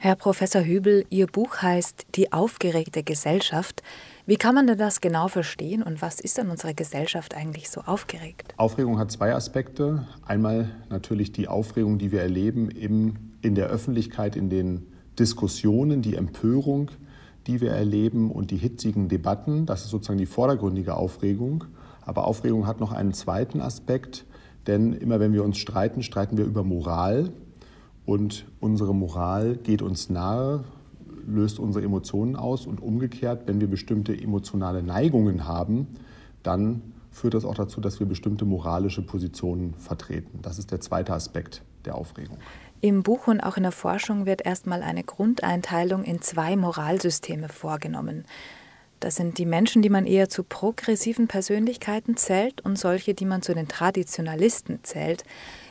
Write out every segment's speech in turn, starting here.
Herr Professor Hübel, Ihr Buch heißt Die aufgeregte Gesellschaft. Wie kann man denn das genau verstehen und was ist an unserer Gesellschaft eigentlich so aufgeregt? Aufregung hat zwei Aspekte. Einmal natürlich die Aufregung, die wir erleben im, in der Öffentlichkeit, in den Diskussionen, die Empörung, die wir erleben und die hitzigen Debatten. Das ist sozusagen die vordergründige Aufregung. Aber Aufregung hat noch einen zweiten Aspekt, denn immer wenn wir uns streiten, streiten wir über Moral und unsere Moral geht uns nahe, löst unsere Emotionen aus und umgekehrt, wenn wir bestimmte emotionale Neigungen haben, dann führt das auch dazu, dass wir bestimmte moralische Positionen vertreten. Das ist der zweite Aspekt der Aufregung. Im Buch und auch in der Forschung wird erstmal eine Grundeinteilung in zwei Moralsysteme vorgenommen. Das sind die Menschen, die man eher zu progressiven Persönlichkeiten zählt und solche, die man zu den Traditionalisten zählt.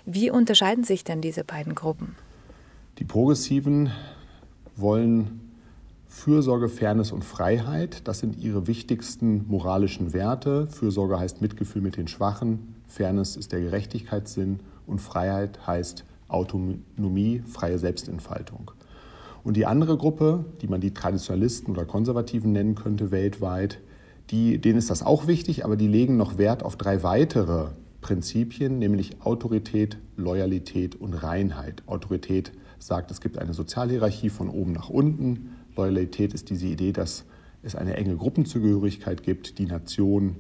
Wie unterscheiden sich denn diese beiden Gruppen? Die Progressiven wollen Fürsorge, Fairness und Freiheit. Das sind ihre wichtigsten moralischen Werte. Fürsorge heißt Mitgefühl mit den Schwachen, Fairness ist der Gerechtigkeitssinn und Freiheit heißt Autonomie, freie Selbstentfaltung. Und die andere Gruppe, die man die Traditionalisten oder Konservativen nennen könnte weltweit, die, denen ist das auch wichtig, aber die legen noch Wert auf drei weitere Prinzipien, nämlich Autorität, Loyalität und Reinheit. Autorität sagt, es gibt eine Sozialhierarchie von oben nach unten. Loyalität ist diese Idee, dass es eine enge Gruppenzugehörigkeit gibt, die Nation,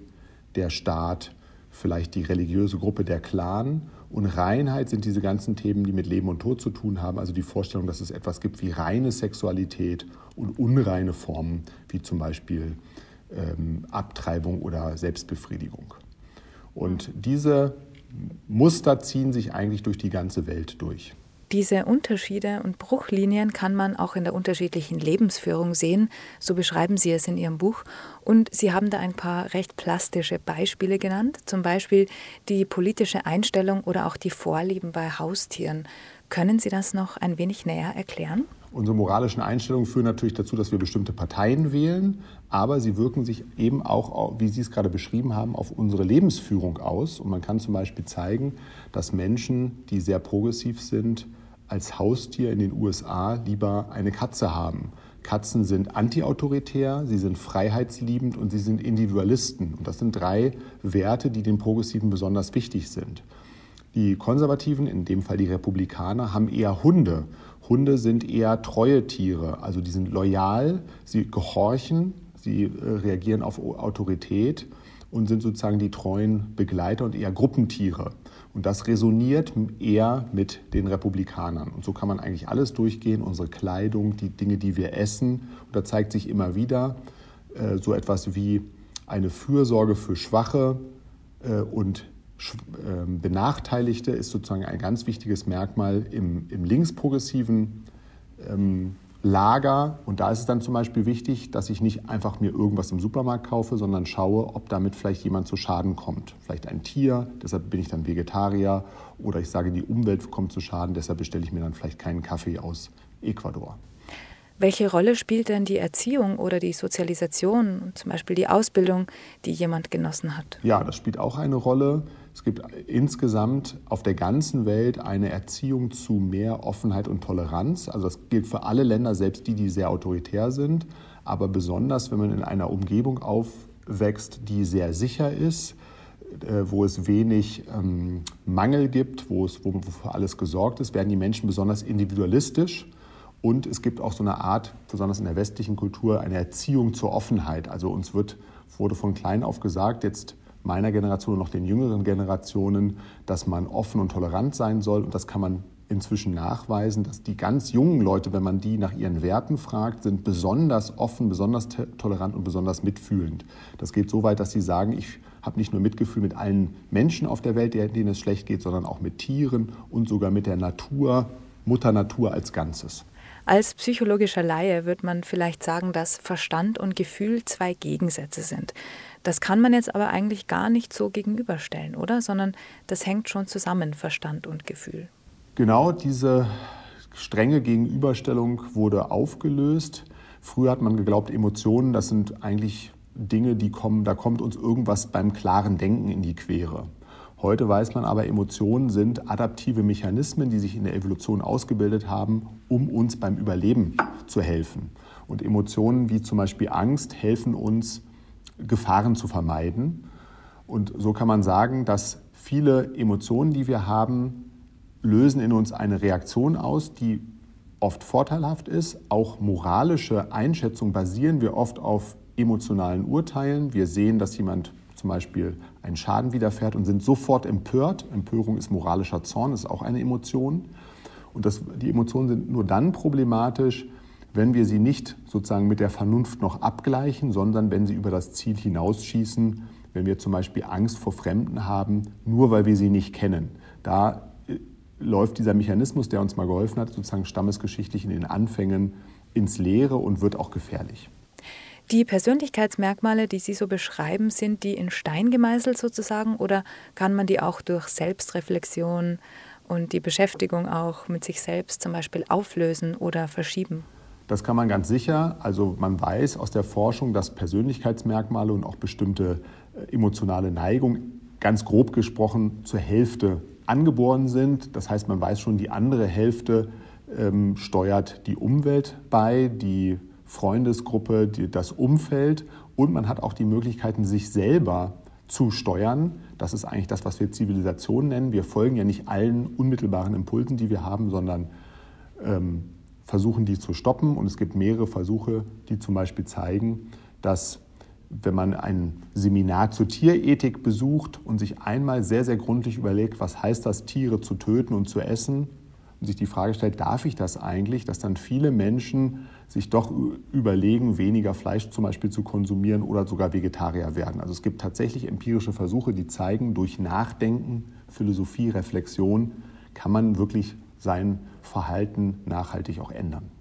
der Staat, vielleicht die religiöse Gruppe, der Clan. Und Reinheit sind diese ganzen Themen, die mit Leben und Tod zu tun haben, also die Vorstellung, dass es etwas gibt wie reine Sexualität und unreine Formen, wie zum Beispiel ähm, Abtreibung oder Selbstbefriedigung. Und diese Muster ziehen sich eigentlich durch die ganze Welt durch. Diese Unterschiede und Bruchlinien kann man auch in der unterschiedlichen Lebensführung sehen, so beschreiben Sie es in Ihrem Buch. Und Sie haben da ein paar recht plastische Beispiele genannt, zum Beispiel die politische Einstellung oder auch die Vorlieben bei Haustieren. Können Sie das noch ein wenig näher erklären? Unsere moralischen Einstellungen führen natürlich dazu, dass wir bestimmte Parteien wählen, aber sie wirken sich eben auch, wie Sie es gerade beschrieben haben, auf unsere Lebensführung aus. Und man kann zum Beispiel zeigen, dass Menschen, die sehr progressiv sind, als Haustier in den USA lieber eine Katze haben. Katzen sind antiautoritär, sie sind freiheitsliebend und sie sind Individualisten. Und das sind drei Werte, die den Progressiven besonders wichtig sind. Die Konservativen, in dem Fall die Republikaner, haben eher Hunde. Hunde sind eher treue Tiere, also die sind loyal, sie gehorchen, sie äh, reagieren auf Autorität und sind sozusagen die treuen Begleiter und eher Gruppentiere. Und das resoniert eher mit den Republikanern. Und so kann man eigentlich alles durchgehen, unsere Kleidung, die Dinge, die wir essen. Und da zeigt sich immer wieder äh, so etwas wie eine Fürsorge für Schwache äh, und Benachteiligte ist sozusagen ein ganz wichtiges Merkmal im, im linksprogressiven ähm, Lager. Und da ist es dann zum Beispiel wichtig, dass ich nicht einfach mir irgendwas im Supermarkt kaufe, sondern schaue, ob damit vielleicht jemand zu Schaden kommt. Vielleicht ein Tier, deshalb bin ich dann Vegetarier. Oder ich sage, die Umwelt kommt zu Schaden, deshalb bestelle ich mir dann vielleicht keinen Kaffee aus Ecuador. Welche Rolle spielt denn die Erziehung oder die Sozialisation, zum Beispiel die Ausbildung, die jemand genossen hat? Ja, das spielt auch eine Rolle. Es gibt insgesamt auf der ganzen Welt eine Erziehung zu mehr Offenheit und Toleranz. Also das gilt für alle Länder, selbst die, die sehr autoritär sind. Aber besonders, wenn man in einer Umgebung aufwächst, die sehr sicher ist, äh, wo es wenig ähm, Mangel gibt, wo, es, wo, wo für alles gesorgt ist, werden die Menschen besonders individualistisch. Und es gibt auch so eine Art, besonders in der westlichen Kultur, eine Erziehung zur Offenheit. Also uns wird, wurde von klein auf gesagt, jetzt meiner Generation und noch den jüngeren Generationen, dass man offen und tolerant sein soll. Und das kann man inzwischen nachweisen, dass die ganz jungen Leute, wenn man die nach ihren Werten fragt, sind besonders offen, besonders tolerant und besonders mitfühlend. Das geht so weit, dass sie sagen, ich habe nicht nur Mitgefühl mit allen Menschen auf der Welt, denen es schlecht geht, sondern auch mit Tieren und sogar mit der Natur, Mutter Natur als Ganzes. Als psychologischer Laie wird man vielleicht sagen, dass Verstand und Gefühl zwei Gegensätze sind. Das kann man jetzt aber eigentlich gar nicht so gegenüberstellen, oder? Sondern das hängt schon zusammen, Verstand und Gefühl. Genau diese strenge Gegenüberstellung wurde aufgelöst. Früher hat man geglaubt, Emotionen, das sind eigentlich Dinge, die kommen, da kommt uns irgendwas beim klaren Denken in die Quere. Heute weiß man aber, Emotionen sind adaptive Mechanismen, die sich in der Evolution ausgebildet haben, um uns beim Überleben zu helfen. Und Emotionen wie zum Beispiel Angst helfen uns, Gefahren zu vermeiden. Und so kann man sagen, dass viele Emotionen, die wir haben, lösen in uns eine Reaktion aus, die oft vorteilhaft ist. Auch moralische Einschätzungen basieren wir oft auf emotionalen Urteilen. Wir sehen, dass jemand zum Beispiel einen Schaden widerfährt und sind sofort empört. Empörung ist moralischer Zorn, ist auch eine Emotion. Und das, die Emotionen sind nur dann problematisch, wenn wir sie nicht sozusagen mit der Vernunft noch abgleichen, sondern wenn sie über das Ziel hinausschießen, wenn wir zum Beispiel Angst vor Fremden haben, nur weil wir sie nicht kennen. Da äh, läuft dieser Mechanismus, der uns mal geholfen hat, sozusagen stammesgeschichtlich in den Anfängen ins Leere und wird auch gefährlich. Die Persönlichkeitsmerkmale, die Sie so beschreiben, sind die in Stein gemeißelt sozusagen oder kann man die auch durch Selbstreflexion und die Beschäftigung auch mit sich selbst zum Beispiel auflösen oder verschieben? Das kann man ganz sicher. Also man weiß aus der Forschung, dass Persönlichkeitsmerkmale und auch bestimmte äh, emotionale Neigungen ganz grob gesprochen zur Hälfte angeboren sind. Das heißt, man weiß schon, die andere Hälfte ähm, steuert die Umwelt bei, die Freundesgruppe, die, das Umfeld und man hat auch die Möglichkeiten, sich selber zu steuern. Das ist eigentlich das, was wir Zivilisation nennen. Wir folgen ja nicht allen unmittelbaren Impulsen, die wir haben, sondern ähm, versuchen, die zu stoppen. Und es gibt mehrere Versuche, die zum Beispiel zeigen, dass wenn man ein Seminar zur Tierethik besucht und sich einmal sehr, sehr gründlich überlegt, was heißt das, Tiere zu töten und zu essen, und sich die Frage stellt, darf ich das eigentlich, dass dann viele Menschen sich doch überlegen, weniger Fleisch zum Beispiel zu konsumieren oder sogar Vegetarier werden. Also es gibt tatsächlich empirische Versuche, die zeigen, durch Nachdenken, Philosophie, Reflexion kann man wirklich sein Verhalten nachhaltig auch ändern.